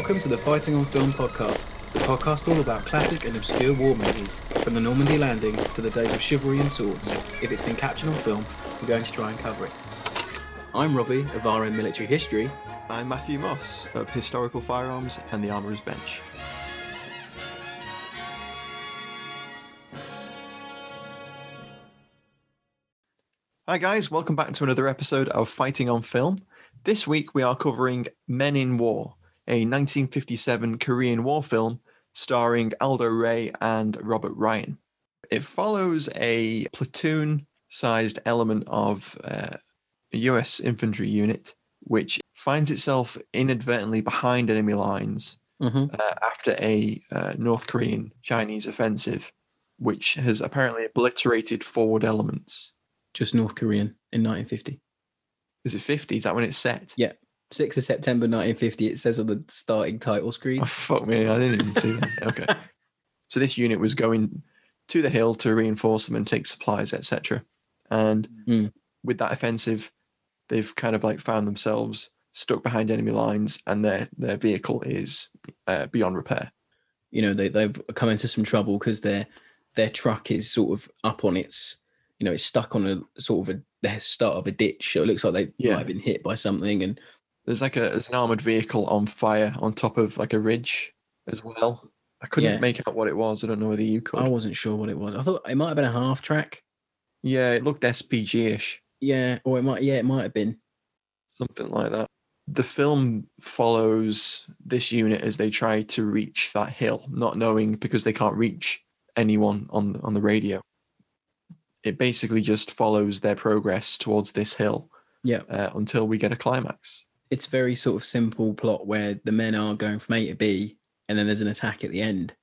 Welcome to the Fighting on Film podcast, the podcast all about classic and obscure war movies, from the Normandy landings to the days of chivalry and swords. If it's been captured on film, we're going to try and cover it. I'm Robbie of RM Military History. I'm Matthew Moss of Historical Firearms and the Armourer's Bench. Hi, guys, welcome back to another episode of Fighting on Film. This week we are covering Men in War, a 1957 Korean War film starring Aldo Ray and Robert Ryan. It follows a platoon sized element of uh, a US infantry unit which finds itself inadvertently behind enemy lines Mm-hmm. uh, after a uh, North Korean Chinese offensive, which has apparently obliterated forward elements. Just North Korean in 1950. Is it 50? Is that when it's set? Yeah, 6th of September 1950, it says on the starting title screen. Oh, fuck me. I didn't even see that. Okay. So this unit was going to the hill to reinforce them and take supplies, etc. And Mm. with that offensive, they've kind of like found themselves stuck behind enemy lines, and their their vehicle is uh, beyond repair. you know they, they've come into some trouble because their their truck is sort of up on its you know it's stuck on a sort of a the start of a ditch so it looks like they Yeah. might have been hit by something and There's like a there's an armored vehicle on fire on top of like a ridge as well. I couldn't Yeah. make out what it was. I don't know whether you could. i wasn't sure what it was i thought it might have been a half track Yeah, it looked SPG-ish, yeah or it might yeah it might have been something like that. The film follows this unit as they try to reach that hill, not knowing because they can't reach anyone on on the radio. It basically just follows their progress towards this hill yeah uh, until we get a climax. It's very sort of simple plot where the men are going from a to b and then there's an attack at the end.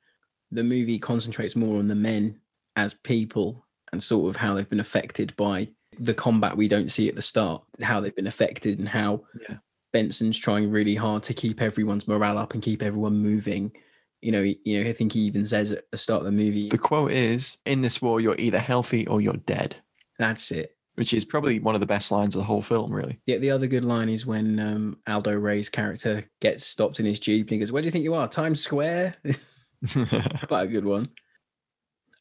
The movie concentrates more on the men as people and sort of how they've been affected by the combat we don't see at the start how they've been affected and how Yeah. benson's trying really hard to keep everyone's morale up and keep everyone moving. You know he- you know i think he even says at the start of the movie The quote is, "In this war, you're either healthy or you're dead," that's it which is probably one of the best lines of the whole film, really. Yeah, the other good line is when um, aldo ray's character gets stopped in his jeep and he goes where do you think you are times square quite a good one.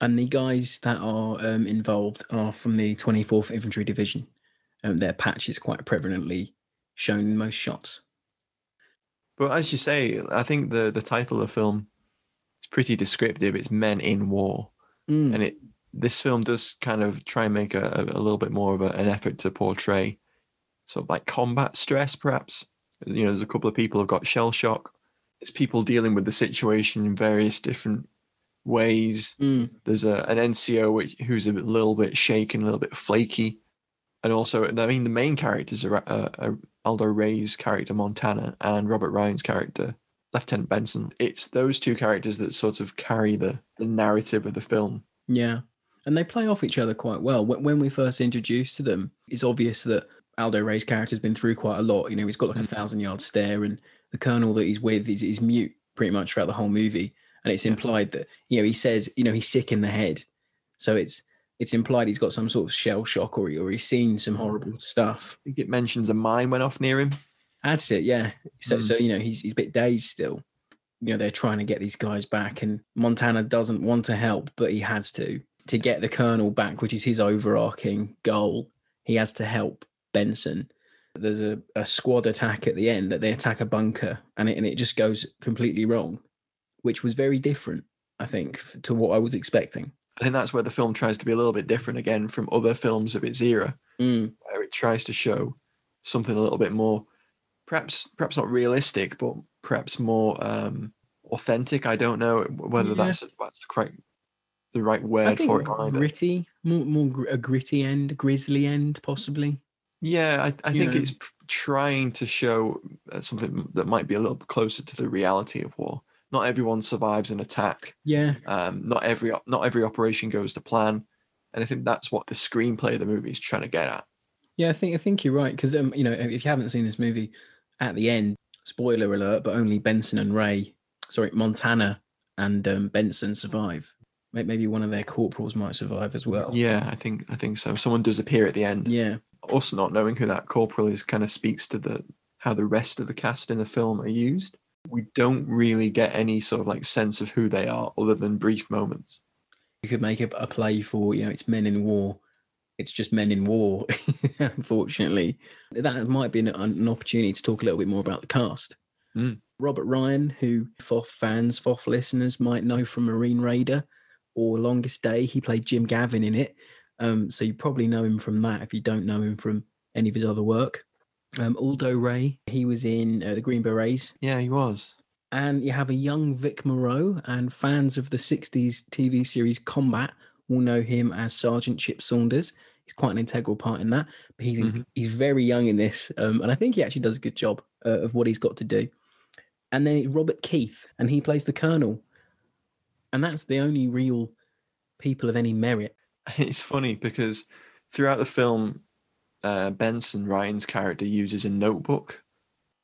And the guys that are um, involved are from the 24th Infantry Division. Um, their patch is quite prevalently shown in most shots. But as you say, I think the the title of the film is pretty descriptive. It's Men in War, Mm, and it this film does kind of try and make a, a little bit more of a, an effort to portray sort of like combat stress, perhaps. You know, there's a couple of people who've got shell shock. It's people dealing with the situation in various different ways. mm, There's a an NCO which, who's a little bit shaken, a little bit flaky, and also I mean the main characters are uh, uh, Aldo Ray's character Montana and Robert Ryan's character Lieutenant Benson. It's those two characters that sort of carry the the narrative of the film. yeah. And they play off each other quite well. When, we first introduced to them, it's obvious that Aldo Ray's character's been through quite a lot. You know, he's got like a thousand yard stare, and the colonel that he's with is, is mute pretty much throughout the whole movie. And it's implied that you know he says you know he's sick in the head, so it's it's implied he's got some sort of shell shock or he, or he's seen some horrible stuff. I think it mentions a mine went off near him. That's it, yeah. So Mm. so you know he's he's a bit dazed still. You know they're trying to get these guys back, and Montana doesn't want to help, but he has to to get the colonel back, which is his overarching goal. He has to help Benson. There's a, a squad attack at the end that they attack a bunker, and it and it just goes completely wrong, which was very different, I think, to what I was expecting. I think that's where the film tries to be a little bit different again from other films of its era, Mm, where it tries to show something a little bit more, perhaps perhaps not realistic, but perhaps more um, authentic. I don't know whether Yeah. that's that's the correct the right I word think for it either. gritty, more more gr- a gritty end, grisly end, possibly. Yeah, I, I think know. it's trying to show uh, something that might be a little closer to the reality of war. Not everyone survives an attack. Yeah, Um, not every not every operation goes to plan, and I think that's what the screenplay of the movie is trying to get at. Yeah, I think I think you're right because um, you know if you haven't seen this movie, at the end, spoiler alert, but only Benson and Ray, sorry, Montana and um, Benson survive. May- Maybe one of their corporals might survive as well. Yeah, I think I think so. Someone does appear at the end. yeah, Also, not knowing who that corporal is kind of speaks to the how the rest of the cast in the film are used. We don't really get any sort of like sense of who they are, other than brief moments. you could make a, a play for you know it's men in war. It's just men in war. Unfortunately, that might be an, an opportunity to talk a little bit more about the cast. Mm. Robert Ryan, who FOF fans, FOF listeners might know from Marine Raider or Longest Day. He played Jim Gavin in it. Um, so you probably know him from that if you don't know him from any of his other work. Um, Aldo Ray, he was in uh, the Green Berets. Yeah, he was. And you have a young Vic Morrow, and fans of the 60s TV series Combat will know him as Sergeant Chip Saunders. He's quite an integral part in that, but he's Mhm. he's very young in this, um, and I think he actually does a good job uh, of what he's got to do. And then Robert Keith, and he plays the Colonel, and that's the only real people of any merit. It's funny because throughout the film, uh, Benson Ryan's character uses a notebook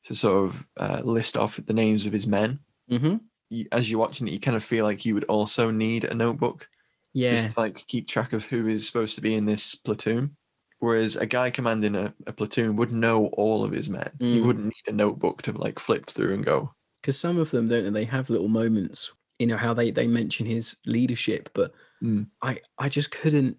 to sort of uh, list off the names of his men. Mm-hmm. You, as you're watching it, you kind of feel like you would also need a notebook Yeah, just to like keep track of who is supposed to be in this platoon. Whereas a guy commanding a, a platoon would know all of his men. He Mm. wouldn't need a notebook to like flip through and go. because some of them don't they? They have little moments. You know how they they mention his leadership, but Mm. I I just couldn't.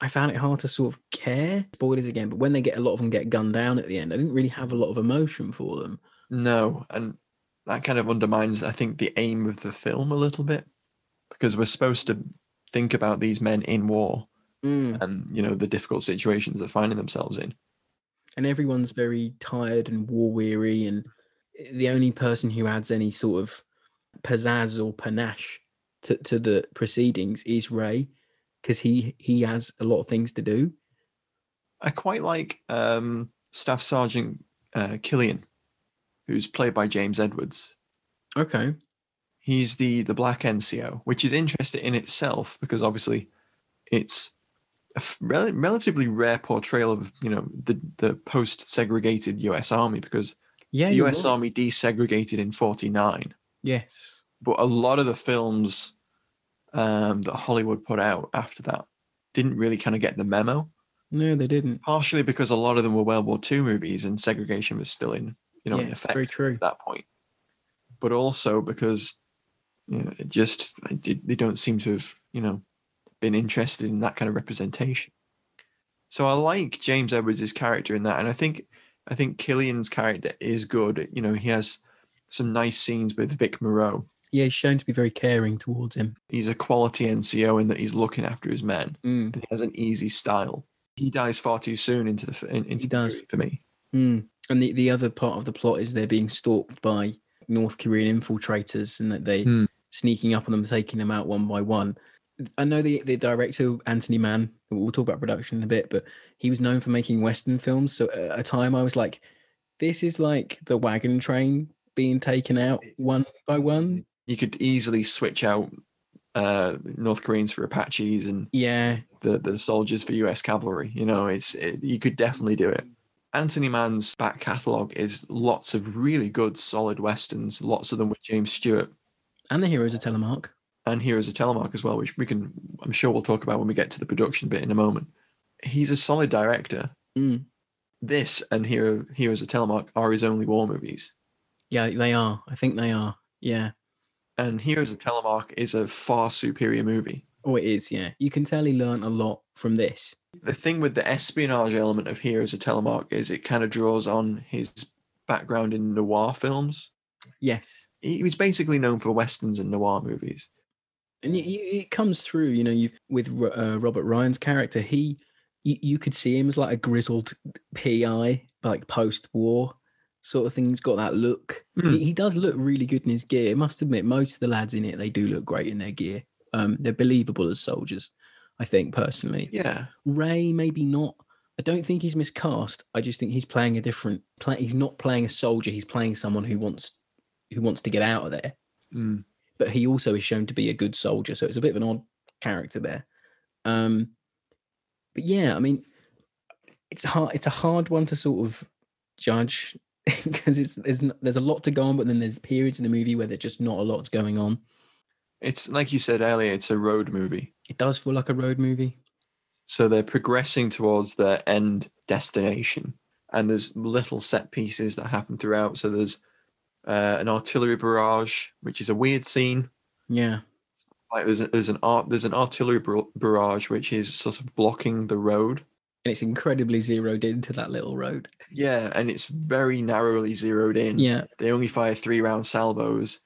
I found it hard to sort of care. Spoilers again, but when they get a lot of them get gunned down at the end, I didn't really have a lot of emotion for them. No, and that kind of undermines, I think, the aim of the film a little bit because we're supposed to think about these men in war Mm. and you know the difficult situations they're finding themselves in. And everyone's very tired and war weary, and the only person who adds any sort of pizzazz or panache to, to the proceedings is Ray, because he he has a lot of things to do. I quite like um, Staff Sergeant uh, Killian, who's played by James Edwards. Okay. He's the the black NCO, which is interesting in itself because obviously it's a f- rel- relatively rare portrayal of you know the the post segregated U.S. Army because Yeah. the U.S. Army desegregated in '49. Yes. but a lot of the films um, that Hollywood put out after that didn't really kind of get the memo. No, they didn't. Partially because a lot of them were World War II movies and segregation was still in, you know, in effect very true. at that point. But also because you know, it just it, they don't seem to have, you know, been interested in that kind of representation. So I like James Edwards' character in that, and I think I think Killian's character is good. You know, he has some nice scenes with Vic Morrow Yeah, he's shown to be very caring towards him. he's a quality NCO in that he's looking after his men Mm. and he has an easy style. He dies far too soon into the in, into the does. for me. Mm. And the, the other part of the plot is they're being stalked by North Korean infiltrators and that they Hmm. sneaking up on them, taking them out one by one. I know the, the director, Anthony Mann, we'll talk about production in a bit, but he was known for making Western films. So at a time I was like, this is like the wagon train being taken out one by one. You could easily switch out uh, North Koreans for Apaches and Yeah, the, the soldiers for US cavalry. You know, it's it, you could definitely do it. Anthony Mann's back catalogue is lots of really good, solid westerns, lots of them with James Stewart and the heroes of Telemark. and Heroes of Telemark as well, which we can, I'm sure we'll talk about when we get to the production bit in a moment. He's a solid director. Mm. This and Hero, Heroes of Telemark are his only war movies. Yeah, they are. I think they are. Yeah. And Heroes of Telemark is a far superior movie. Oh, it is. Yeah, you can tell he learned a lot from this. The thing with the espionage element of Heroes of Telemark is it kind of draws on his background in noir films. Yes, He was basically known for westerns and noir movies. and y it comes through. You know, you with uh, Robert Ryan's character, he you, you could see him as like a grizzled PI, like post-war sort of thing. He's got that look. Hmm. He, he does look really good in his gear. I must admit, most of the lads in it, they do look great in their gear. Um, they're believable as soldiers. I think personally. Yeah. Ray, maybe not. I don't think he's miscast. I just think he's playing a different. Play, he's not playing a soldier. He's playing someone who wants who wants to get out of there. Mm. But he also is shown to be a good soldier, so it's a bit of an odd character there. Um, but yeah, I mean, it's hard. It's a hard one to sort of judge because it's there's n- there's a lot to go on, but then there's periods in the movie where there's just not a lot's going on. It's like you said earlier, it's a road movie. It does feel like a road movie. So they're progressing towards their end destination. And there's little set pieces that happen throughout. So there's uh, an artillery barrage, which is a weird scene. Yeah, Like there's a, there's an art there's an artillery barrage which is sort of blocking the road. And it's incredibly zeroed into that little road. Yeah, and it's very narrowly zeroed in. Yeah, They only fire three round salvos,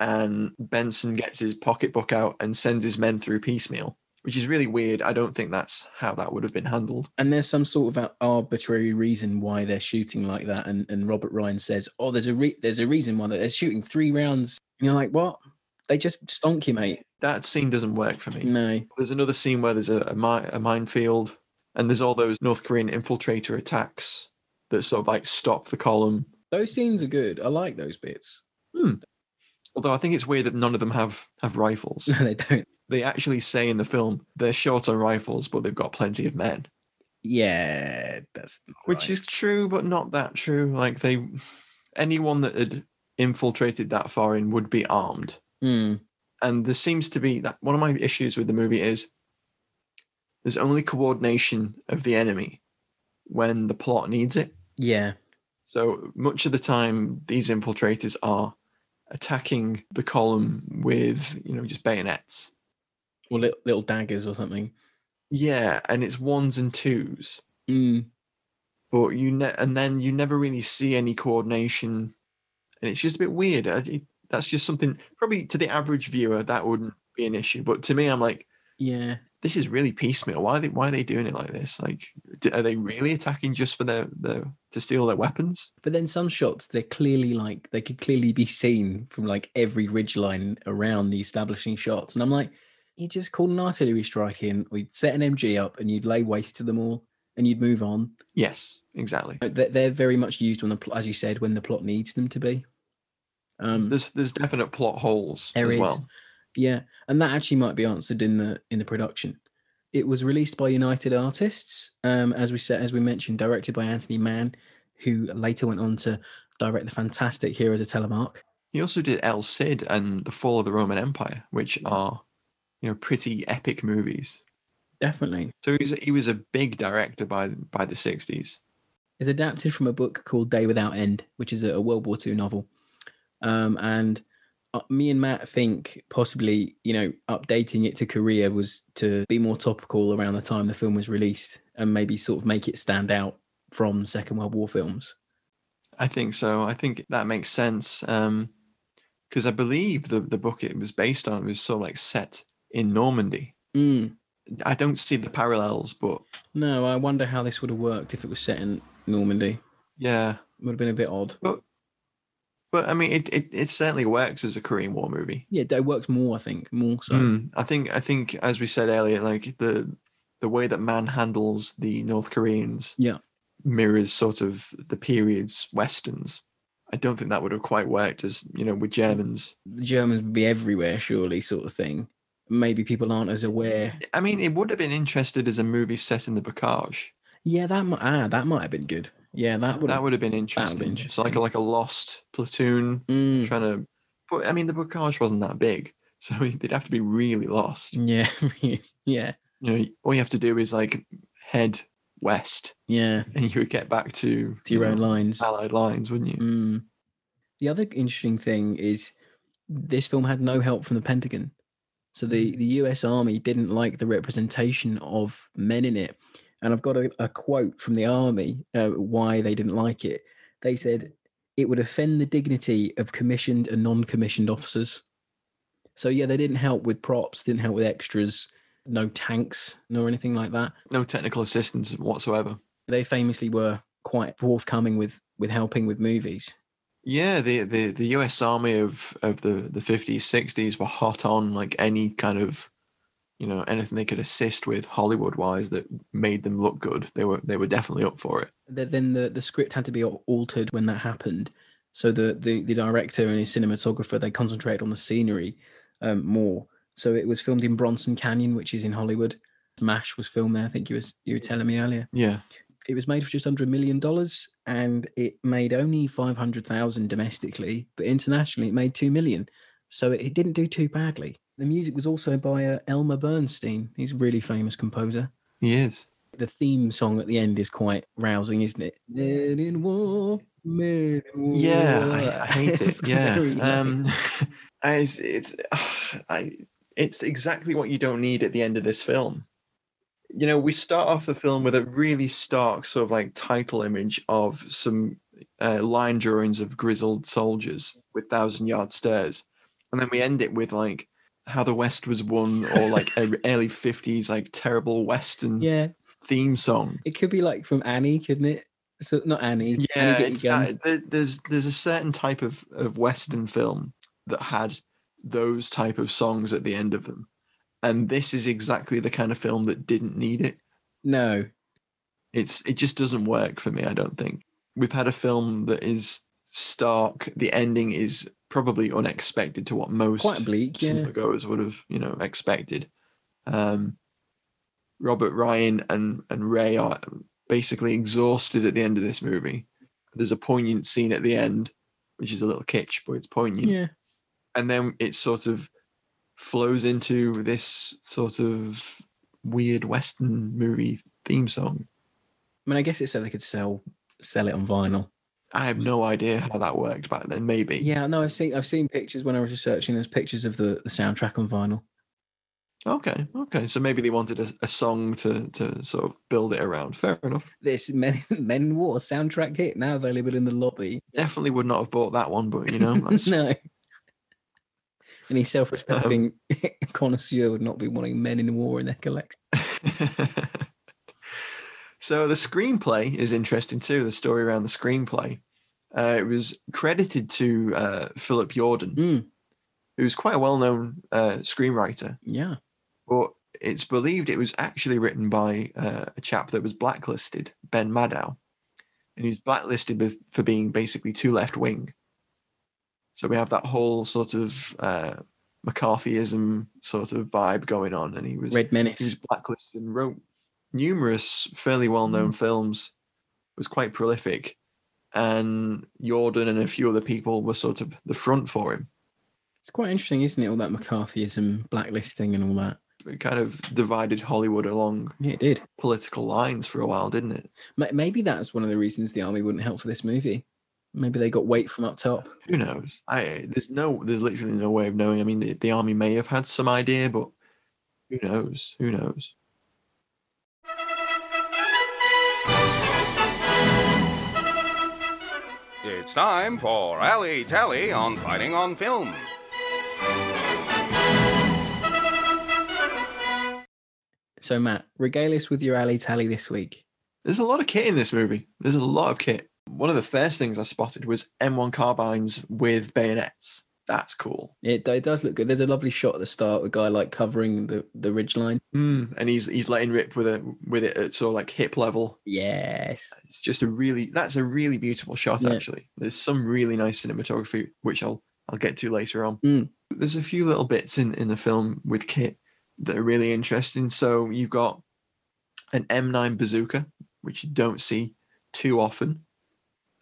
and Benson gets his pocketbook out and sends his men through piecemeal, which is really weird. I don't think that's how that would have been handled. and there's some sort of arbitrary reason why they're shooting like that. And and Robert Ryan says, "Oh, there's a re- there's a reason why they're shooting three rounds." And you're like, "What? They just stonk you, mate." That scene doesn't work for me. No, There's another scene where there's a, a, mi- a minefield, and there's all those North Korean infiltrator attacks that sort of like stop the column. those scenes are good. I like those bits. Although I think it's weird that none of them have have rifles. No, they don't. they actually say in the film they're short on rifles, but they've got plenty of men. Yeah, that's which right. is true but not that true like they anyone that had infiltrated that far in would be armed Mm, and there seems to be that one of my issues with the movie is there's only coordination of the enemy when the plot needs it. Yeah, so much of the time these infiltrators are attacking the column with you know just bayonets. Or little, little daggers or something. yeah and it's ones and twos. Mm, but you ne- and then you never really see any coordination. And it's just a bit weird. I- it- that's just something probably to the average viewer that wouldn't be an issue. But to me i'm like yeah, this is really piecemeal. Why are they why are they doing it like this? Like are they really attacking just for their their to steal their weapons? But then some shots they're clearly like they could clearly be seen from like every ridge line around the establishing shots, and I'm like, you just called an artillery strike in, we'd set an MG up, and you'd lay waste to them all, and you'd move on. yes exactly. They're, they're very much used on the plot, as you said, when the plot needs them to be. Um, there's there's definite plot holes as is. well Yeah, and that actually might be answered in the in the production. It was released by United Artists, um, as we said, as we mentioned, directed by Anthony Mann, who later went on to direct the fantastic Heroes of Telemark. he also did el cid and the fall of the roman empire which are you know pretty epic movies Definitely, so he was, he was a big director by by the 60s is adapted from a book called Day Without End, which is a, World War II novel. Um, and me and Matt think possibly, you know, updating it to Korea was to be more topical around the time the film was released, and maybe sort of make it stand out from Second World War films. I think so. I think that makes sense. Um, because I believe the the book it was based on was sort of like set in Normandy. Mm. I don't see the parallels, but No, I wonder how this would have worked if it was set in Normandy. yeah. Would have been a bit odd. But but I mean, it it, it certainly works as a Korean War movie. Yeah, it works more, I think, more so. Mm, I think I think as we said earlier, like the the way that man handles the North Koreans, Yeah. mirrors sort of the period's westerns. I don't think that would have quite worked as you know with Germans. The Germans would be everywhere, surely, sort of thing. maybe people aren't as aware. I mean, it would have been interested as a movie set in the Bocage. Yeah, that might ah, that might have been good. Yeah, that would That would have been interesting. So like a, like a lost platoon Mm, trying to. But I mean, the Bocage wasn't that big, so they'd have to be really lost. yeah, yeah, You know, all you have to do is like head west, yeah. and you would get back to To your you own know, lines. Allied lines, wouldn't you? Mm. The other interesting thing is this film had no help from the Pentagon. So the, the US Army didn't like the representation of men in it. And I've got a, a quote from the Army uh, why they didn't like it. They said it would offend the dignity of commissioned and non commissioned officers. So, yeah, they didn't help with props, didn't help with extras, no tanks, nor anything like that. No technical assistance whatsoever. They famously were quite forthcoming with, with helping with movies. Yeah, the, the, the US Army of, of the, the 50s, 60s were hot on like any kind of, you know, anything they could assist with Hollywood wise that made them look good. They were they were definitely up for it. Then the, the script had to be altered when that happened. So the, the, the director and his cinematographer they concentrated on the scenery um, more. So it was filmed in Bronson Canyon, which is in Hollywood. Mash was filmed there. I think you was you were telling me earlier. Yeah. It was made for just under a million dollars, and it made only five hundred thousand domestically, but internationally it made two million. So it, it didn't do too badly. The music was also by uh, Elmer Bernstein. He's a really famous composer He is. the theme song at the end is quite rousing, isn't it? Men in war, men in war. Yeah, I, I hate It's it. Yeah. Um it's it's I it's exactly what you don't need at the end of this film. You know, we start off the film with a really stark sort of like title image of some uh, line drawings of grizzled soldiers with thousand yard stares. And then we end it with like how the West was won or like a early 50s like terrible Western yeah, theme song. it could be like from Annie, couldn't it? So not Annie. Annie Yeah, it's that, there's there's a certain type of, of Western film that had those type of songs at the end of them. And this is exactly the kind of film that didn't need it. No, It's it just doesn't work for me, I don't think. We've had a film that is stark, the ending is probably unexpected to what most Quite bleak, yeah. cinema goers would have, you know, expected. Um Robert Ryan and and Ray are basically exhausted at the end of this movie. There's a poignant scene at the end, which is a little kitsch, but it's poignant. yeah, And then it sort of flows into this sort of weird Western movie theme song. I mean, I guess it's so they could sell sell it on vinyl. I have no idea how that worked back then. Maybe. Yeah, no, I've seen I've seen pictures when I was researching. There's pictures of the, the soundtrack on vinyl. Okay. Okay. So maybe they wanted a, a song to to sort of build it around. Fair enough. This Men, Men in War soundtrack hit now available in the lobby. Definitely would not have bought that one, but you know, no. Any self-respecting Um, connoisseur would not be wanting Men in War in their collection. so the screenplay is interesting too. The story around the screenplay. Uh, it was credited to uh, Philip Jordan, Mm, who's quite a well-known uh, screenwriter. yeah. But it's believed it was actually written by uh, a chap that was blacklisted, Ben Maddow, and he was blacklisted for being basically too left-wing. So we have that whole sort of uh, McCarthyism sort of vibe going on, and he was Red Menace. he was blacklisted and wrote numerous fairly well-known films was quite prolific and jordan and a few other people were sort of the front for him It's quite interesting, isn't it? All that McCarthyism, blacklisting, and all that. it kind of divided hollywood along Yeah, it did. political lines for a while didn't it Maybe that's one of the reasons the army wouldn't help for this movie. Maybe they got weight from up top. who knows i there's no there's literally no way of knowing i mean the, the army may have had some idea but who knows who knows It's time for Alley Tally on Fighting on Film. So, Matt, regale us with your alley tally this week. There's a lot of kit in this movie. There's a lot of kit. One of the first things I spotted was M1 carbines with bayonets. That's cool. It, it does look good. There's a lovely shot at the start, a guy like covering the, the ridge line. Mm, and he's he's letting rip with it with it at sort of like hip level. Yes. It's just a really that's a really beautiful shot Yeah. actually. There's some really nice cinematography which I'll I'll get to later on. Mm. There's a few little bits in, in the film with Kit that are really interesting. So you've got an M9 bazooka, which you don't see too often,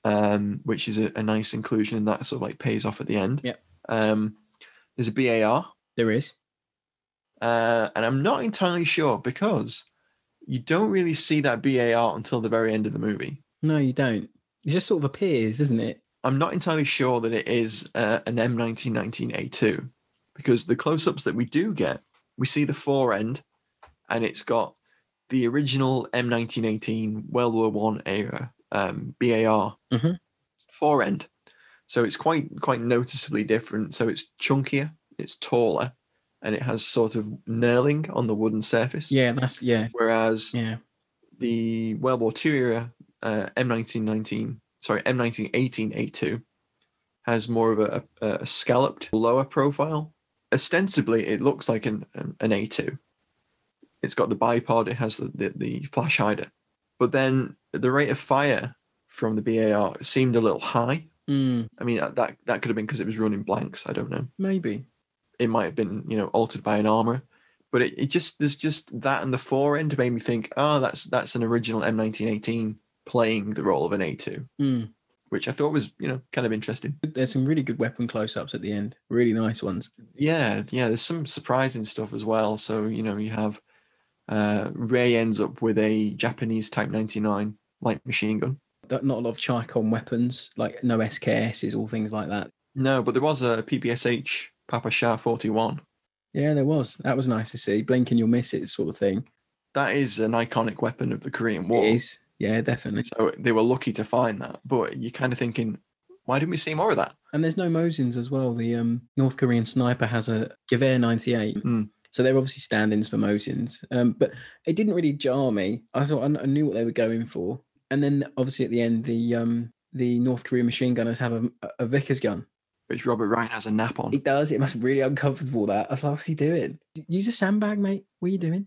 um, which is a, a nice inclusion and that sort of like pays off at the end. Yep. Um, there's a BAR, There is. uh, and I'm not entirely sure because you don't really see that BAR until the very end of the movie. No, you don't. It just sort of appears, doesn't it? I'm not entirely sure that it is uh, an M1919A2 because the close ups that we do get, we see the fore end and it's got the original M1918 World War One era um, BAR Mhm. fore end. So it's quite quite noticeably different. So it's chunkier, it's taller, and it has sort of knurling on the wooden surface. Yeah, that's yeah, Whereas yeah. the World War II era uh, M1919, sorry, M1918A2 has more of a, a, a scalloped lower profile. Ostensibly, it looks like an, an, an A2. It's got the bipod, it has the, the, the flash hider. But then the rate of fire from the BAR seemed a little high. Mm, I mean, that, that could have been because it was running blanks. I don't know. maybe. It might have been, you know, altered by an armor. But it, it just there's just that and the fore end made me think, oh, that's that's an original M1918 playing the role of an A2, Mm. which I thought was, you know, kind of interesting. There's some really good weapon close-ups at the end. Really nice ones. Yeah, yeah, there's some surprising stuff as well. So, you know, you have uh Ray ends up with a Japanese Type 99 light machine gun. Not a lot of ChiCom weapons, like no SKSs or things like that. No, but there was a PPSH Papasha 41. Yeah, there was. That was nice to see. Blink and you'll miss it, sort of thing. That is an iconic weapon of the Korean War. It is. Yeah, definitely. So they were lucky to find that. But you're kind of thinking, why didn't we see more of that? And there's no Mosins as well. The um, North Korean sniper has a Gewehr 98. Mm. So they're obviously stand-ins for Mosins. Um, but it didn't really jar me. I thought I knew what they were going for. And then obviously at the end, the um, the North Korean machine gunners have a, a Vickers gun. which Robert Ryan has a nap on. He does. It must be really uncomfortable. That I was like, what's he doing? Use a sandbag, mate. What are you doing?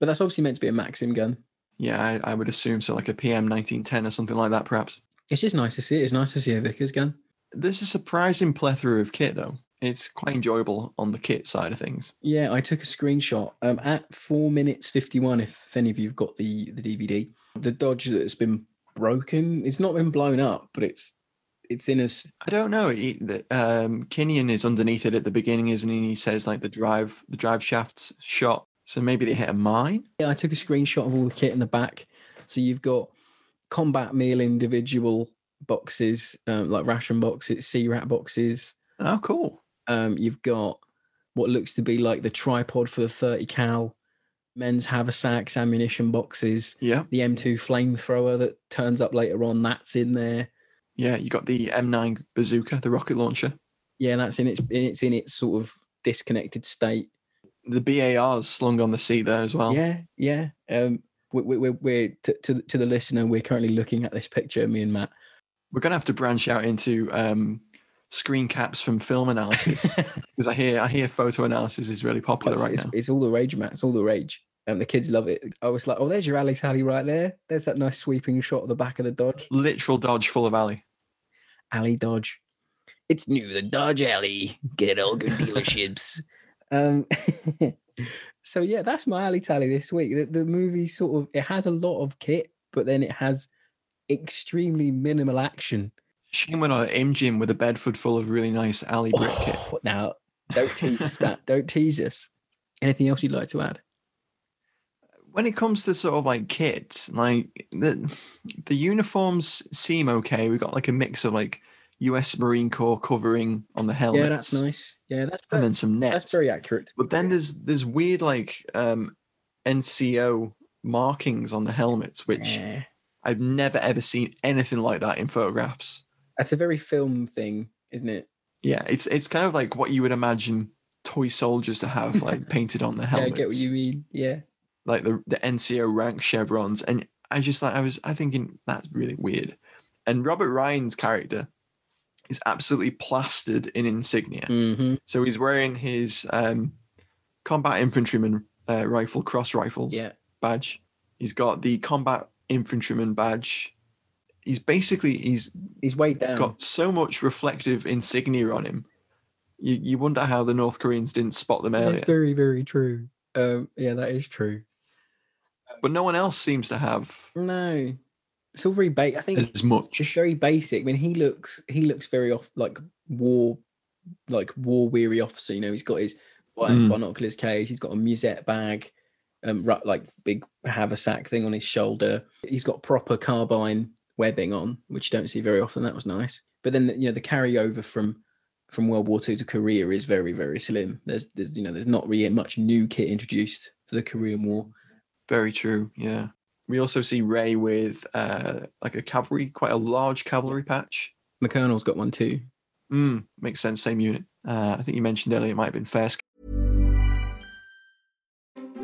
But that's obviously meant to be a Maxim gun. Yeah, I, I would assume so, like a PM 1910 or something like that, perhaps. It's just nice to see. it. It's nice to see a Vickers gun. There's a surprising plethora of kit, though. It's quite enjoyable on the kit side of things. Yeah, I took a screenshot um, at four minutes fifty-one. If, if any of you've got the the DVD, the Dodge that's been broken, it's not been blown up, but it's it's in a I don't know. He, the, um, is underneath it at the beginning, isn't he? He says like the drive, the drive shaft's shot. So maybe they hit a mine. Yeah, I took a screenshot of all the kit in the back. So you've got combat meal individual boxes, um, like ration boxes, C rat boxes. Oh, cool. Um, you've got what looks to be like the tripod for the 30 cal, men's haversacks, ammunition boxes, Yeah, the M2 flamethrower that turns up later on. That's in there. yeah. You got the M9 bazooka, the rocket launcher. Yeah, that's in its it's in its sort of disconnected state. The BAR's slung on the seat there as well. Yeah, yeah. Um, we, we, we're, we're to, to the- to the listener. We're currently looking at this picture, me and Matt. We're gonna have to branch out into um, screen caps from film analysis because I hear I hear photo analysis is really popular it's, right it's, now. it's all the rage, Matt. It's all the rage. And the kids love it. I was like, oh, there's your alley tally right there. There's that nice sweeping shot of the back of the Dodge. Literal dodge full of alley. Alley Dodge. It's new, the Dodge Alley. Get it all good dealerships. um, so yeah, that's my alley tally this week. The, the movie sort of it has a lot of kit, but then it has extremely minimal action. Shane went on an aim gym with a bedford full of really nice alley brick kit. Oh, now, don't tease us, Matt. Don't tease us. Anything else you'd like to add? When it comes to sort of like kit, like the the uniforms seem okay. We've got like a mix of like US Marine Corps covering on the helmets. Yeah, that's nice. Yeah, that's And then some nets. That's very accurate. But then there's there's weird like um NCO markings on the helmets, which Yeah. I've never ever seen anything like that in photographs. That's a very film thing, isn't it? Yeah, it's it's kind of like what you would imagine toy soldiers to have like painted on the helmets. Yeah, I get what you mean. Yeah. like the the NCO rank chevrons, and I just like I was I thinking that's really weird. And Robert Ryan's character is absolutely plastered in insignia. hmm So he's wearing his um, combat infantryman uh, rifle cross rifles Yeah. badge. He's got the combat infantryman badge. He's basically he's He's weighed down. got so much reflective insignia on him. You, you wonder how the North Koreans didn't spot them earlier. That's very, very true. Um, yeah, that is true. But no one else seems to have No, it's all very basic. I think as much. it's very basic. I mean, he looks he looks very off like war, like war weary officer. You know, he's got his Mm. binoculars case. He's got a musette bag, um, like big haversack thing on his shoulder. He's got proper carbine webbing on, which you don't see very often. That was nice. But then you know the carryover from from World War Two to Korea is very very slim. There's there's you know there's not really much new kit introduced for the Korean War. Very true. Yeah. We also see Ray with uh, like a cavalry, quite a large cavalry patch. The Colonel's got one too. Mm, makes sense. Same unit. Uh, I think you mentioned earlier it might have been Fairsk.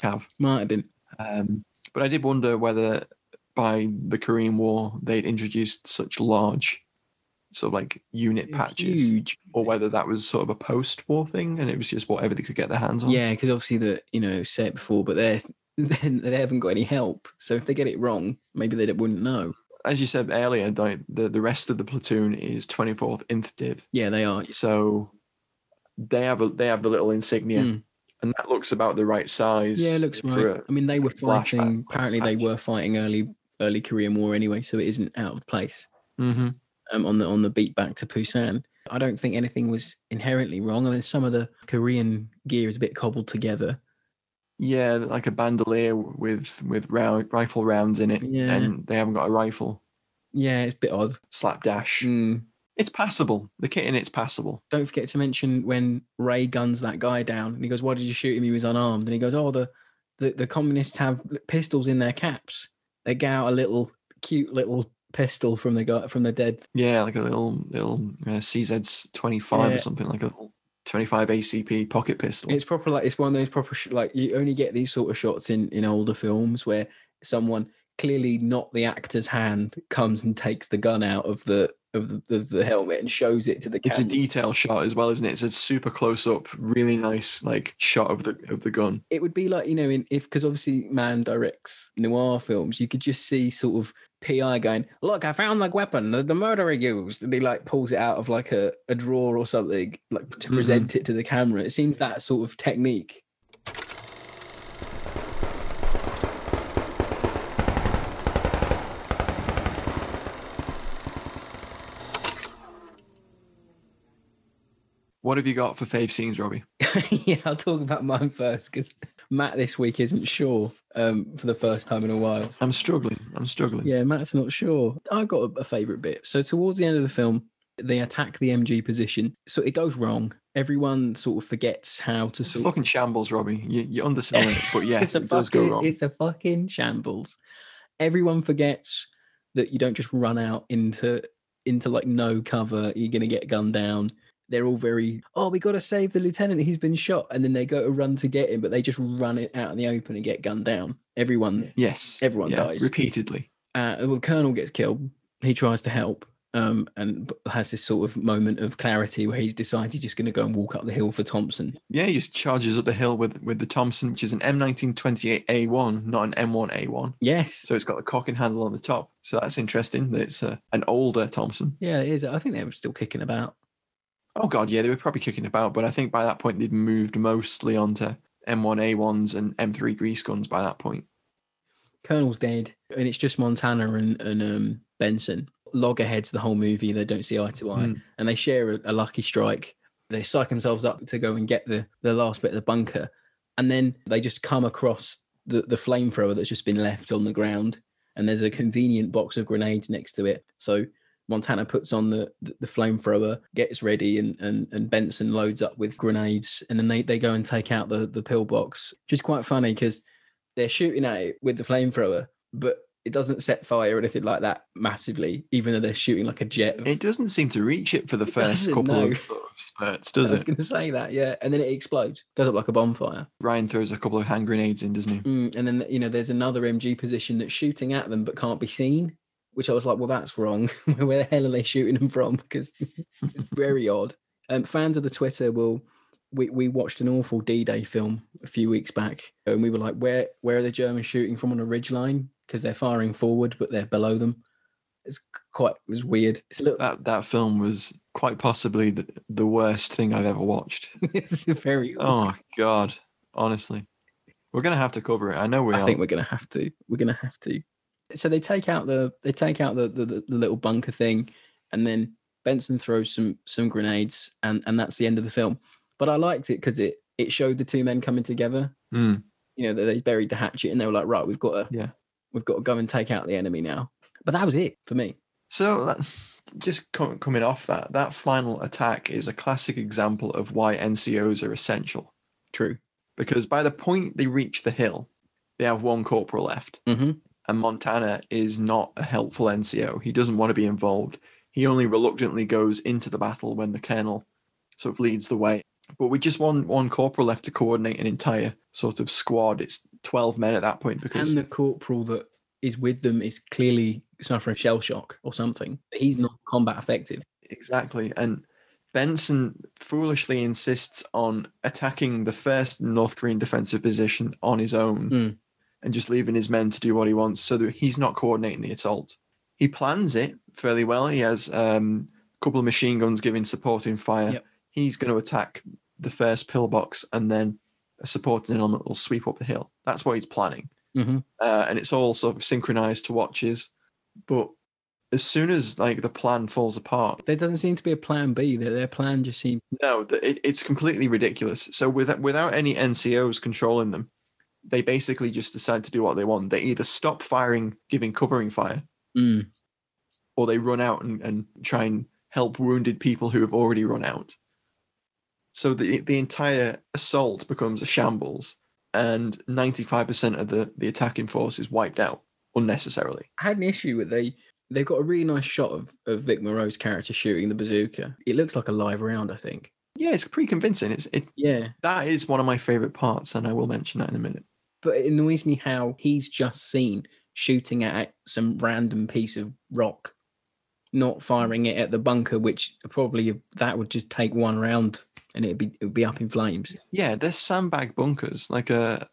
Cav. Might have been. Um, but I did wonder whether by the Korean War they'd introduced such large, sort of like unit It's patches, huge. or whether that was sort of a post-war thing and it was just whatever they could get their hands on. Yeah, because obviously the you know said it before, but they're they haven't got any help. So if they get it wrong, maybe they wouldn't know. As you said earlier, like, the the rest of the platoon is 24th Inf Div, Yeah, they are. so they have a they have the little insignia, Mm. And that looks about the right size. Yeah, it looks right. I mean, they were fighting. Apparently, they were fighting early early Korean War anyway, so it isn't out of place. Mhm. Um, on the on the beat back to Busan, I don't think anything was inherently wrong. I mean, some of the Korean gear is a bit cobbled together. Yeah, like a bandolier with with rifle rounds in it, Yeah. and they haven't got a rifle. Yeah, it's a bit odd. Slapdash. Mm. It's passable. The kit in it's passable. don't forget to mention when Ray guns that guy down and he goes, Why did you shoot him? He was unarmed. And he goes, Oh, the the, the communists have pistols in their caps. They get out a little cute little pistol from the guy from the dead. Yeah, like a little little uh, CZ's twenty five Yeah. or something like a little twenty five ACP pocket pistol. It's proper like it's one of those proper sh- like you only get these sort of shots in in older films where someone clearly not the actor's hand comes and takes the gun out of the of the, the, the helmet and shows it to the It's a detail shot as well, isn't it? It's a super close up, really nice like shot of the of the gun. it would be like you know in, if because obviously man directs noir films you could just see sort of pi going look i found the weapon that the murderer used and he like pulls it out of like a, a drawer or something like to Mhm. present it to the camera it seems that sort of technique What have you got for fave scenes, Robbie? yeah i'll talk about mine first because matt this week isn't sure um for the first time in a while I'm struggling. I'm struggling. Yeah, Matt's not sure. I got a, a favorite bit. So towards the end of the film, they attack the MG position. So it goes wrong. Everyone sort of forgets how to It's sort fucking shambles, Robbie. You, you're underselling it, but yes, it does go wrong. It's a fucking shambles. Everyone forgets that you don't just run out into into like no cover. You're gonna get gunned down. They're all very, oh, we got to save the lieutenant. He's been shot, and then they go to run to get him, but they just run it out in the open and get gunned down. Everyone Yes, everyone yeah, dies. repeatedly. uh, well, the colonel gets killed. He tries to help, um, and has this sort of moment of clarity where he's decided he's just going to go and walk up the hill for Thompson. Yeah, he just charges up the hill with with the Thompson, which is an M1928A1, not an M1A1. Yes, So it's got the cocking handle on the top. So that's interesting. That it's a, an older Thompson. yeah, it is. I think they were still kicking about. Oh god, yeah, they were probably kicking about, but I think by that point they'd moved mostly onto M1A1s and M3 grease guns by that point. Colonel's dead, and it's just Montana and and um, Benson. loggerheads the whole movie. They don't see eye to eye, Mm. and they share a, a lucky strike. They psych themselves up to go and get the the last bit of the bunker, and then they just come across the the flamethrower that's just been left on the ground, and there's a convenient box of grenades next to it. So Montana puts on the the, the flamethrower, gets ready, and, and and Benson loads up with grenades, and then they, they go and take out the the pillbox. Which is quite funny because they're shooting at it with the flamethrower, but it doesn't set fire or anything like that massively, even though they're shooting like a jet. It doesn't seem to reach it for the first couple no. of spurts, I does was it? going to say that, yeah, and then it explodes, goes up like a bonfire. Ryan throws a couple of hand grenades in, doesn't he? Mm, and then you know there's another MG position that's shooting at them but can't be seen, which I was like, well, that's wrong. Where the hell are they shooting them from? Because it's very odd. Um, fans of the Twitter will. We, we watched an awful D-Day film a few weeks back, and we were like, "Where where are the Germans shooting from on a ridge line? Because they're firing forward, but they're below them." It's quite it was weird. It's a little. That that film was quite possibly the, the worst thing I've ever watched. it's very. Oh God, honestly, we're gonna have to cover it. I know we I are. think we're gonna have to. We're gonna have to. So they take out the they take out the the, the, little bunker thing, and then Benson throws some some grenades, and and that's the end of the film. But I liked it because it it showed the two men coming together. Mm. You know, that they buried the hatchet, and they were like, right, we've got to Yeah. we've got to go and take out the enemy now. But that was it for me. So that, just com- coming off that, that final attack is a classic example of why NCOs are essential. True. Because by the point they reach the hill, they have one corporal left. Mm-hmm. And Montana is not a helpful NCO. He doesn't want to be involved. He only reluctantly goes into the battle when the colonel sort of leads the way. But with just one one corporal left to coordinate an entire sort of squad, it's twelve men at that point because And the corporal that is with them is clearly suffering shell shock or something. He's not combat effective. Exactly. And Benson foolishly insists on attacking the first North Korean defensive position on his own Mm. And just leaving his men to do what he wants so that he's not coordinating the assault. He plans it fairly well. He has um, a couple of machine guns giving supporting fire. Yep. He's going to attack the first pillbox and then a supporting element will sweep up the hill. That's what he's planning Mm-hmm. uh, and it's all sort of synchronized to watches. But as soon as like the plan falls apart, There doesn't seem to be a plan B. Their, their plan just seems no, it, it's completely ridiculous. So without without any NCOs controlling them, they basically just decide to do what they want. They either stop firing, giving covering fire, Mm. or they run out and, and try and help wounded people who have already run out. So the the entire assault becomes a shambles, and ninety five percent of the the attacking force is wiped out unnecessarily. I had an issue with they they've got a really nice shot of, of Vic Morrow's character shooting the bazooka. It looks like a live round, I think. Yeah, it's pretty convincing. It's it Yeah. that is one of my favorite parts, and I will mention that in a minute. But it annoys me how he's just seen shooting at some random piece of rock, not firing it at the bunker, which probably that would just take one round and it'd be it would be up in flames. Yeah, there's sandbag bunkers. Like a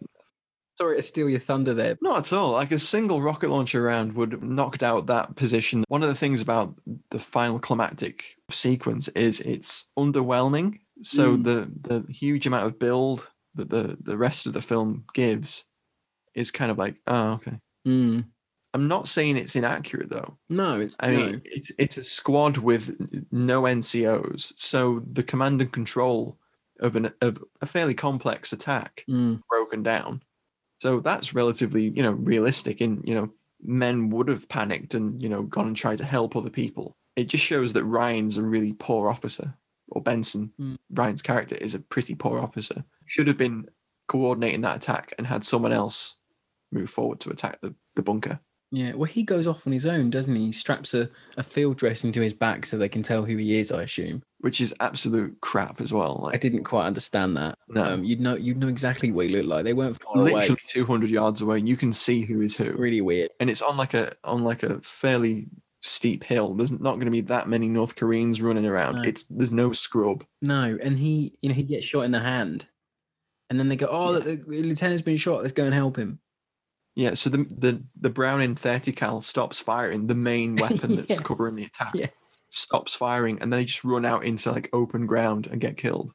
Sorry to steal your thunder there. not at all. Like a single rocket launcher round would have knocked out that position. One of the things about the final climactic sequence is it's underwhelming. So Mm. the the huge amount of build that the the rest of the film gives is kind of like, oh, okay. Mm. I'm not saying it's inaccurate though. No, it's I mean, it's, it's a squad with no NCOs, so the command and control of an of a fairly complex attack Mm. broken down. So that's relatively, you know, realistic. And you know, men would have panicked and you know gone and tried to help other people. It just shows that Ryan's a really poor officer, or Benson, Mm. Ryan's character is a pretty poor officer. Should have been coordinating that attack and had someone else move forward to attack the, the bunker. Yeah, well, he goes off on his own, doesn't he? He straps a, a field dress into his back so they can tell who he is. I assume. which is absolute crap as well. I didn't quite understand that. No. Um, you'd know you'd know exactly what he looked like. They weren't far literally away. 200 yards away, and you can see who is who, Really weird. and it's on like a on like a fairly steep hill. There's not going to be that many North Koreans running around. No. It's there's no scrub. No, and he, you know, he gets shot in the hand, and then they go, "Oh, the, the lieutenant's been shot. Let's go and help him." Yeah, so the the the Browning 30 cal stops firing. The main weapon that's covering the attack Yeah. stops firing, and they just run out into like open ground and get killed.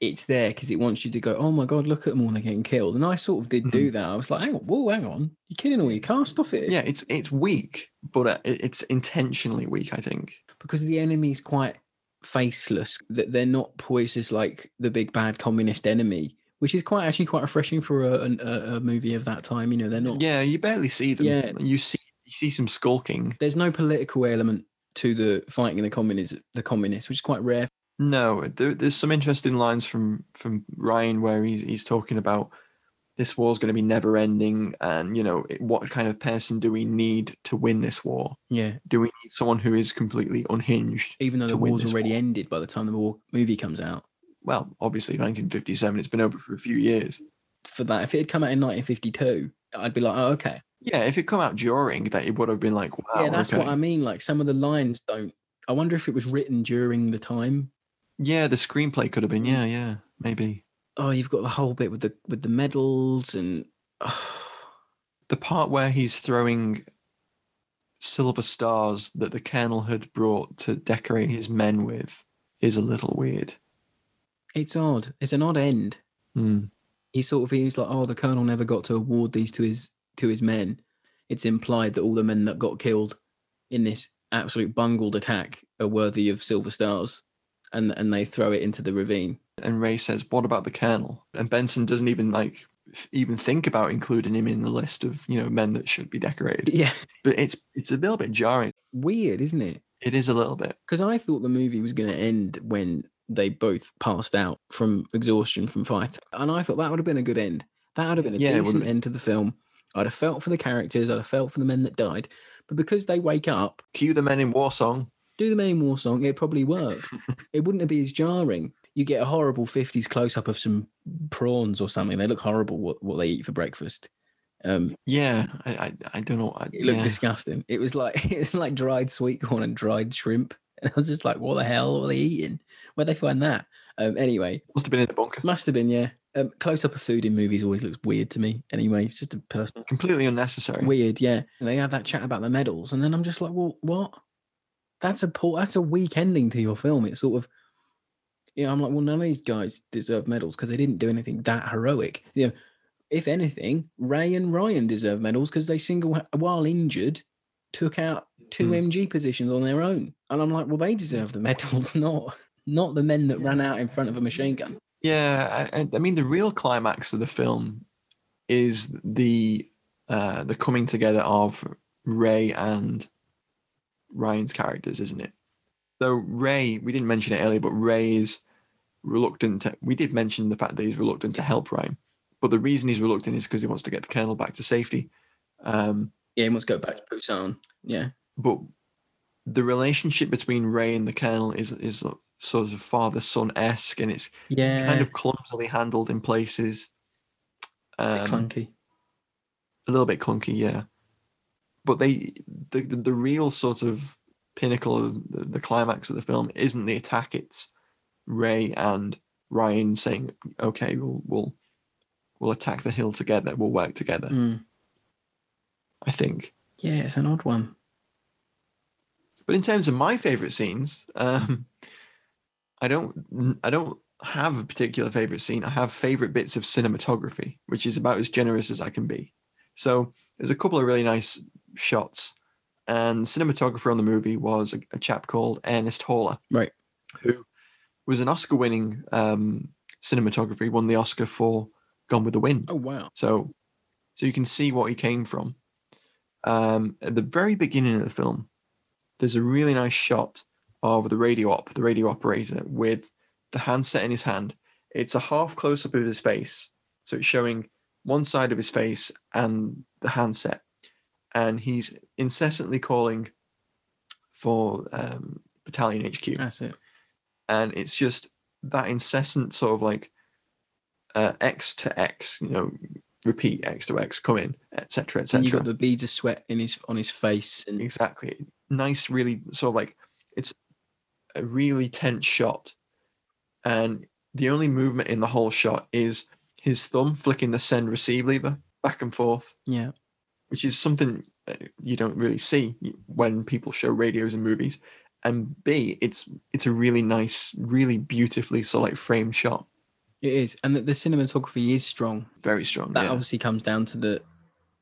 It's there because it wants you to go, "Oh my god, look at them all! They're getting killed." And I sort of did do that. I was like, "Hang on, whoa, hang on! You're killing all your cast off it." Yeah, it's it's weak, but uh, it's intentionally weak. I think. because the enemy's quite faceless that they're not poised as like the big bad communist enemy which is quite actually quite refreshing for a, a, a movie of that time you know they're not Yeah, you barely see them. Yeah. you see you see some skulking. there's no political element to the fighting in the communists the communists which is quite rare No, there, there's some interesting lines from from Ryan where he's he's talking about this war's going to be never ending, and you know what kind of person do we need to win this war? yeah Do we need someone who is completely unhinged? even though the war's already war? ended by the time the war movie comes out Well, obviously, 1957. It's been over for a few years. for that if it had come out in 1952 i'd be like oh okay Yeah, if it come out during that, it would have been like, wow. yeah that's what i mean like some of the lines don't i wonder if it was written during the time Yeah, the screenplay could have been. Yeah, yeah, maybe. oh you've got the whole bit with the with the medals and the part where he's throwing silver stars that the colonel had brought to decorate his men with is a little weird. It's odd. It's an odd end. Hmm. He sort of he's like, oh, the colonel never got to award these to his to his men. It's implied that all the men that got killed in this absolute bungled attack are worthy of silver stars, and and they throw it into the ravine. And Ray says, "What about the colonel?" And Benson doesn't even like even think about including him in the list of you know men that should be decorated. Yeah, But it's it's a little bit jarring. weird, isn't it? It is a little bit. Because I thought the movie was going to end when they both passed out from exhaustion from fighting, and I thought that would have been a good end. That would have been a Yeah, it decent end to the film. I'd have felt for the characters. I'd have felt for the men that died. But because they wake up, Cue the Men in War song. do the main war song, it'd probably work. it wouldn't be as jarring. You get a horrible 50s close up of some prawns or something. They look horrible what, what they eat for breakfast. Um, Yeah, I I, I don't know. I, it looked yeah. disgusting. It was like it was like dried sweet corn and dried shrimp. And I was just like, what the hell are they eating? Where'd they find that? Um, anyway, Must have been in the bunker. must have been, yeah. Um, close up of food in movies always looks weird to me. Anyway, it's just a personal Completely unnecessary. weird, yeah. And they have that chat about the medals, and then I'm just like, well, what? That's a poor, that's a weak ending to your film. It's sort of, you know, I'm like, well, none of these guys deserve medals because they didn't do anything that heroic. You know, if anything, Ray and Ryan deserve medals because they single, while injured, took out two Hmm. MG positions on their own. And I'm like, well, they deserve the medals, not not the men that ran out in front of a machine gun. Yeah, I, I- I mean the real climax of the film is the uh, the coming together of Ray and Ryan's characters, isn't it? So Ray, we didn't mention it earlier, but Ray is reluctant. To, we did mention the fact that he's reluctant to help Ryan, but the reason he's reluctant is because he wants to get the Colonel back to safety. Um, Yeah, he wants to go back to Busan. Yeah. But the relationship between Ray and the Colonel is is sort of father son esque, and it's Yeah. kind of clumsily handled in places. Um, clunky. a little bit clunky, yeah. But they, the the, the real sort of pinnacle of the, the climax of the film isn't the attack; it's Ray and Ryan saying, "Okay, we'll we'll we'll attack the hill together. We'll work together." Mm. I think. Yeah, it's an odd one. But in terms of my favorite scenes, um, I don't I don't have a particular favorite scene. I have favorite bits of cinematography, which is about as generous as I can be. So there's a couple of really nice shots, and cinematographer on the movie was a, a chap called Ernest Haller, Right. who was an Oscar-winning um, cinematographer. He won the Oscar for Gone with the Wind. Oh wow. So, so you can see what he came from. Um, at the very beginning of the film, there's a really nice shot of the radio op, the radio operator, with the handset in his hand. It's a half close up of his face, so it's showing one side of his face and the handset, and he's incessantly calling for um, battalion HQ That's it. and it's just that incessant sort of like uh, X to X, you know, repeat X to X, come in, etc., And you got etc. the beads of sweat in his on his face, and Exactly, nice, really sort of like it's a really tense shot, and the only movement in the whole shot is his thumb flicking the send receive lever back and forth, yeah, which is something uh, you don't really see when people show radios in movies. And B, it's it's a really nice, really beautifully sort of like framed shot. it is. And the, the cinematography is strong. Very strong. That yeah. obviously comes down to the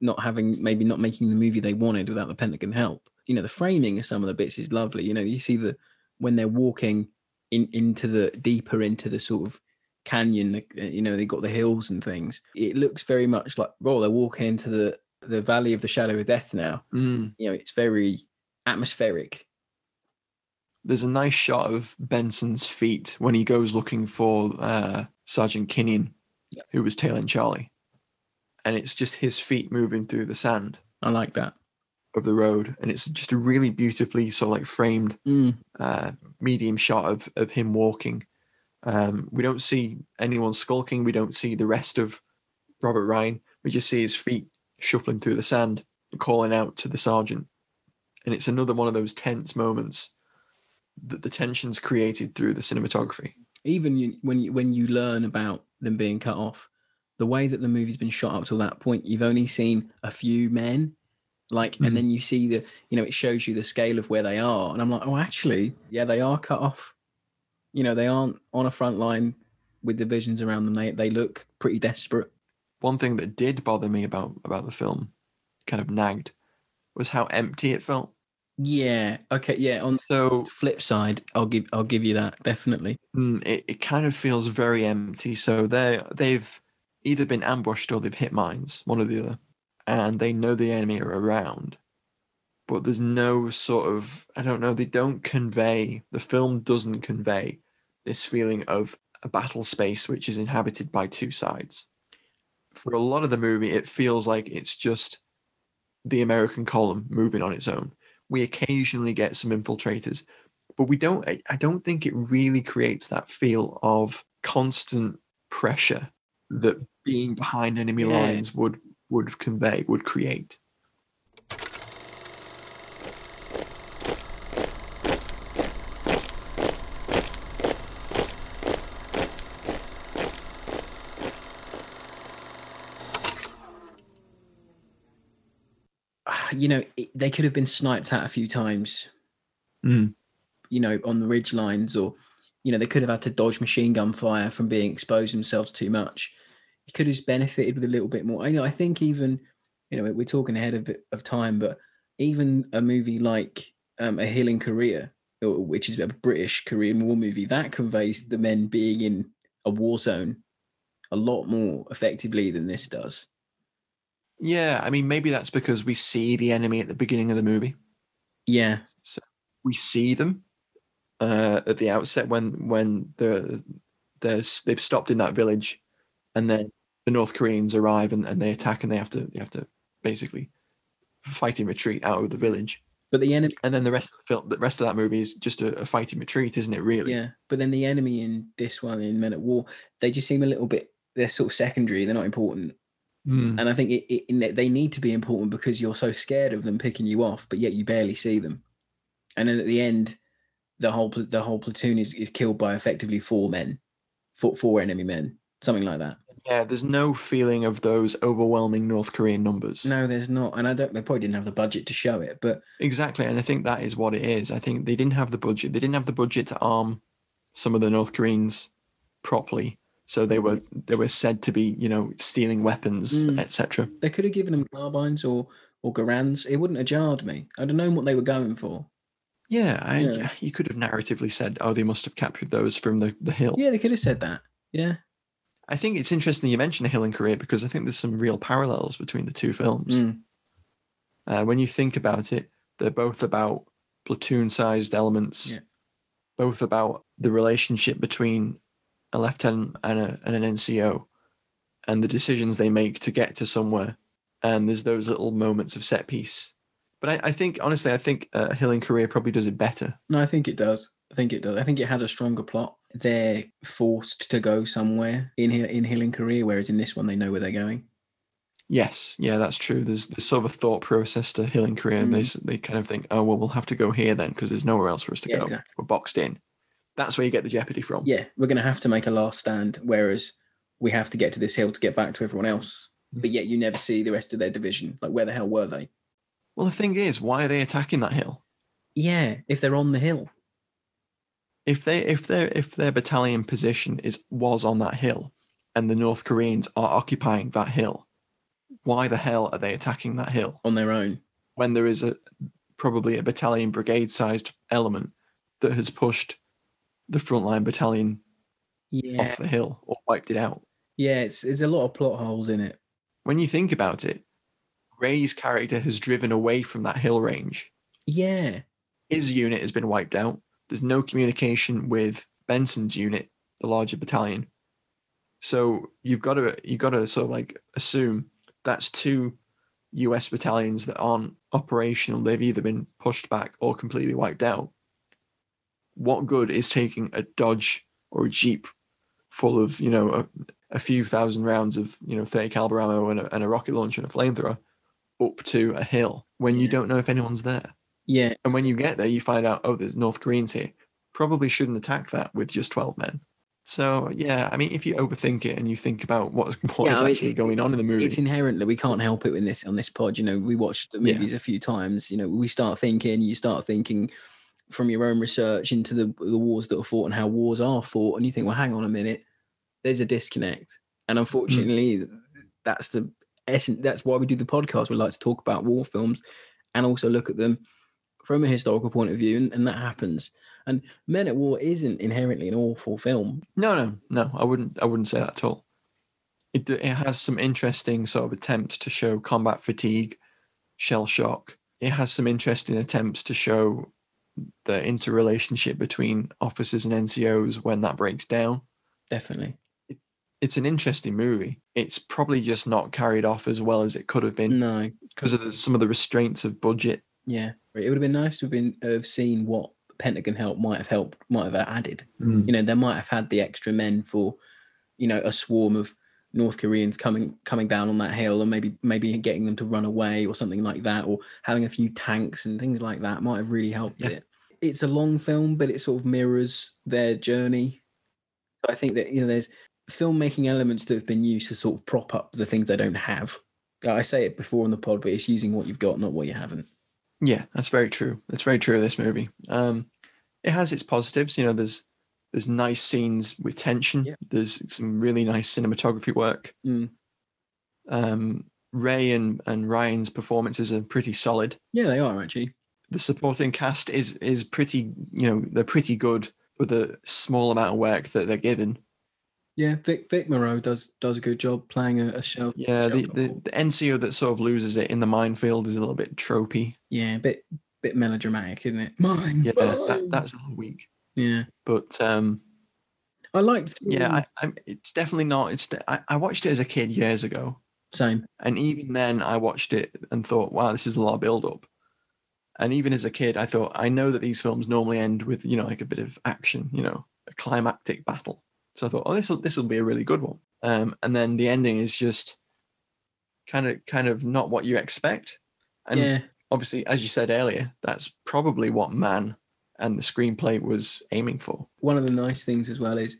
not having maybe not making the movie they wanted without the Pentagon help. You know the framing of some of the bits is lovely. You know, you see the when they're walking in into the deeper into the sort of canyon. the- uh, You know, they got the hills and things. It looks very much like oh, they're walking into the the valley of the shadow of death now. Mm. You know, it's very atmospheric. There's a nice shot of Benson's feet when he goes looking for uh, Sergeant Kinnian, Yeah. who was tailing Charlie. And it's just his feet moving through the sand I like that. Of the road. And it's just a really beautifully sort of like framed Mm. uh, medium shot of, of him walking. Um, we don't see anyone skulking. We don't see the rest of Robert Ryan. We just see his feet shuffling through the sand, calling out to the sergeant. And it's another one of those tense moments that the tension's created through the cinematography. even you, when you when you learn about them being cut off, the way that the movie's been shot up till that point, you've only seen a few men, like, Mhm. and then you see the, you know, it shows you the scale of where they are, and I'm like, oh, actually, yeah, they are cut off. You know, they aren't on a front line with divisions around them. They they look pretty desperate. One thing that did bother me about about the film, kind of nagged, was how empty it felt. Yeah. Okay. Yeah. On So the flip side, I'll give I'll give you that definitely. Mm, it, it kind of feels very empty. So they they've either been ambushed or they've hit mines, one or the other, and they know the enemy are around. But there's no sort of I don't know. They don't convey the film doesn't convey this feeling of a battle space which is inhabited by two sides. For a lot of the movie, it feels like it's just the American column moving on its own. We occasionally get some infiltrators, but we don't I, don't think it really creates that feel of constant pressure that being behind enemy Yeah. lines would would convey would create You know, it, they could have been sniped at a few times. Mm. you know, on the ridge lines, or you know, they could have had to dodge machine gun fire from being exposed themselves too much. He could have benefited with a little bit more. I know. I think even, you know, we're talking ahead of of time, but even a movie like um, A Hill in Korea, which is a British Korean War movie, that conveys the men being in a war zone a lot more effectively than this does. yeah i mean maybe that's because we see the enemy at the beginning of the movie Yeah, So we see them uh, at the outset when when the there's they've stopped in that village and then the north koreans arrive and, and they attack and they have to they have to basically fight in retreat out of the village but the enemy. and then the rest of the film the rest of that movie is just a, a fighting retreat isn't it really Yeah, but then the enemy in this one in Men at War, they just seem a little bit. They're sort of secondary. They're not important. Mm. And I think it, it, they need to be important because you're so scared of them picking you off, but yet you barely see them. And then at the end, the whole the whole platoon is, is killed by effectively four men, four, four enemy men, something like that. Yeah there's no feeling of those overwhelming north korean numbers No, there's not, and I don't. They probably didn't have the budget to show it, but Exactly, and I think that is what it is. I think they didn't have the budget. They didn't have the budget to arm some of the North Koreans properly, so they were they were said to be, you know, stealing weapons, Mm. etc. they could have given them carbines or or Garands. It wouldn't have jarred me. I'd have known what they were going for. Yeah, I, Yeah. you could have narratively said, "Oh, they must have captured those from the the hill." Yeah, they could have said that. Yeah. I think it's interesting you mentioned a hill in Korea because I think there's some real parallels between the two films. Mm. Uh, when you think about it, they're both about platoon-sized elements, Yeah. both about the relationship between a lieutenant and, a, and an NCO, and the decisions they make to get to somewhere. And there's those little moments of set piece. But I, I think, honestly, I think uh, Hill in Korea probably does it better. No, I think it does. I think it does. I think it has a stronger plot. They're forced to go somewhere in in Hill in Korea, whereas in this one they know where they're going. Yes, yeah, that's true. There's, there's sort of a thought process to Hill in Korea. They mm. they kind of think, oh well, we'll have to go here then because there's nowhere else for us to Yeah, go. exactly. We're boxed in. That's where you get the jeopardy from. Yeah, we're going to have to make a last stand, whereas we have to get to this hill to get back to everyone else. Mm. But yet you never see the rest of their division. Like, where the hell were they? Well, the thing is, why are they attacking that hill? Yeah, if they're on the hill. If they if their if their battalion position is was on that hill, and the North Koreans are occupying that hill, why the hell are they attacking that hill on their own when there is a probably a battalion brigade sized element that has pushed the frontline battalion Yeah, off the hill or wiped it out. yeah. It's there's a lot of plot holes in it. When you think about it, Ray's character has driven away from that hill range. Yeah, His unit has been wiped out. There's no communication with Benson's unit, the larger battalion. So you've got to you've got to sort of like assume that's two US battalions that aren't operational. They've either been pushed back or completely wiped out. What good is taking a Dodge or a Jeep full of, you know, a, a few thousand rounds of, you know, 30 caliber ammo and a, and a rocket launcher and a flamethrower up to a hill when you Yeah. don't know if anyone's there? Yeah, And when you get there, you find out, oh, there's North Koreans here. Probably shouldn't attack that with just 12 men. So, yeah, I mean, if you overthink it and you think about what, what Yeah, is actually it- going on in the movie, it's inherently we can't help it in this on this pod. You know, we watched the Yeah. movies a few times. You know, we start thinking, you start thinking from your own research into the the wars that are fought and how wars are fought, and you think, well, hang on a minute, there's a disconnect, and mm. unfortunately, that's the essence. That's why we do the podcast. We like to talk about war films and also look at them from a historical point of view, and, and that happens. And Men at War isn't inherently an awful film. No, no, no. I wouldn't. I wouldn't say that at all. It it has some interesting sort of attempts to show combat fatigue, shell shock. It has some interesting attempts to show the interrelationship between officers and NCOs when that breaks down. Definitely. It's an interesting movie. It's probably just not carried off as well as it could have been No, because of the, some of the restraints of budget. Yeah, it would have been nice to have been have seen what Pentagon help might have helped, might have added. Mm. You know, they might have had the extra men for, you know, a swarm of North Koreans coming coming down on that hill, and maybe maybe getting them to run away or something like that, or having a few tanks and things like that might have really helped Yeah. it. It's a long film, but it sort of mirrors their journey. I think that you know, there's filmmaking elements that have been used to sort of prop up the things they don't have. I say it before on the pod, but it's using what you've got, not what you haven't. Yeah, that's very true. That's very true of this movie. Um, it has its positives. You know, there's there's nice scenes with tension. Yeah. There's some really nice cinematography work. Mm. Um, Ray and, and Ryan's performances are pretty solid. Yeah, they are actually. The supporting cast is is pretty. You know, they're pretty good with the small amount of work that they're given. Yeah, Vic Vic Morrow does does a good job playing a, a shell. Yeah, the, the the NCO that sort of loses it in the minefield is a little bit tropey. yeah, a bit bit melodramatic, isn't it? Mine. Yeah, that, that's a little weak. yeah. But um, I liked. yeah, I, I'm. It's definitely not. It's. I, I watched it as a kid years ago, same. and even then, I watched it and thought, "Wow, this is a lot of build up." And even as a kid, I thought, I know that these films normally end with, you know, like a bit of action, you know, a climactic battle. So I thought, oh, this will this will be a really good one. Um, and then the ending is just kind of kind of not what you expect. And yeah, obviously, as you said earlier, that's probably what Mann and the screenplay was aiming for. one of the nice things as well is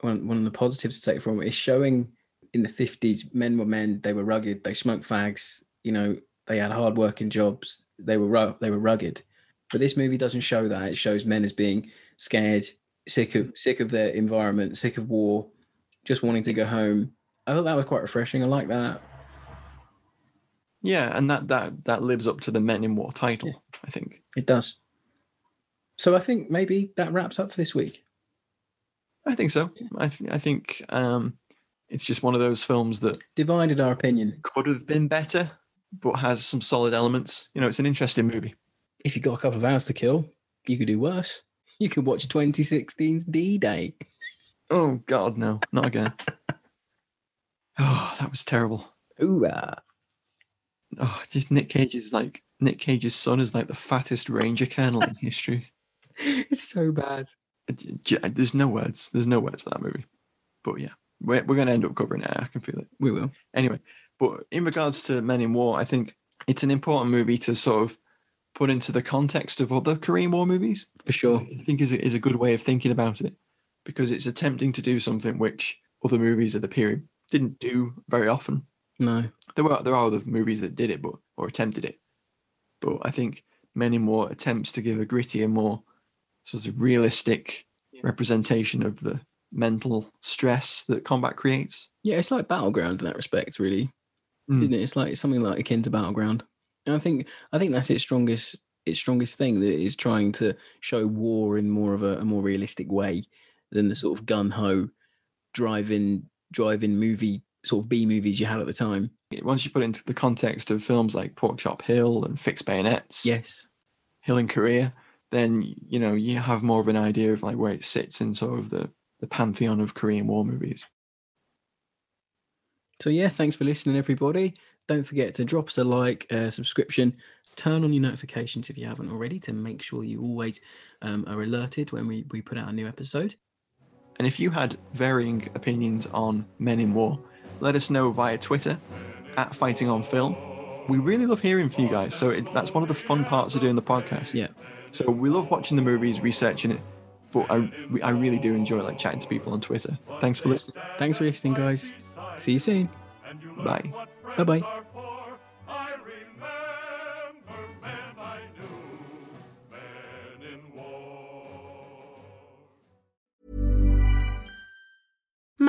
one one of the positives to take from it is showing in the fifties men were men. They were rugged. They smoked fags. You know, they had hard working jobs. They were ru- they were rugged. But this movie doesn't show that. It shows men as being scared, sick of sick of their environment, sick of war, just wanting to go home. I thought that was quite refreshing. I like that. Yeah, and that that that lives up to the Men in War title, I think. It does. So I think maybe that wraps up for this week. I think so. I th- I think um, it's just one of those films that Divided our opinion. could have been better, but has some solid elements. You know, it's an interesting movie. If you got a couple of hours to kill, you could do worse. You could watch 2016's D Day. Oh God, no, not again. oh, that was terrible. Ooh, Oh, just Nick Cage is like Nick Cage's son is like the fattest Ranger Colonel in history. it's so bad. Uh, j- j- uh, There's no words. There's no words for that movie. But yeah, we're we're gonna end up covering it. I can feel it. We will. Anyway, but in regards to Men in War, I think it's an important movie to sort of put into the context of other Korean War movies. For sure. I think is a, is a good way of thinking about it because it's attempting to do something which other movies of the period didn't do very often. No. There were there are other movies that did it, but or attempted it. But I think many more attempts to give a grittier, more sort of realistic representation of the mental stress that combat creates. Yeah, it's like Battleground in that respect, really. Mm. Isn't it? It's like something like akin to Battleground. And I think I think that's its strongest its strongest thing that is trying to show war in more of a, a more realistic way than the sort of gun ho driving driving movie sort of B movies you had at the time. Once you put it into the context of films like Pork Chop Hill and Fixed Bayonets, Yes. Hill in Korea, then you know you have more of an idea of like where it sits in sort of the the pantheon of Korean War movies. So yeah, thanks for listening, everybody. Don't forget to drop us a like, uh, subscription, turn on your notifications if you haven't already to make sure you always um, are alerted when we, we put out a new episode. And if you had varying opinions on Men in War, let us know via Twitter at Fighting on Film. We really love hearing from you guys, so it, that's one of the fun parts of doing the podcast. Yeah. So we love watching the movies, researching it, but I I really do enjoy like chatting to people on Twitter. Thanks for listening. Thanks for listening, guys. See you soon. Bye. Bye bye.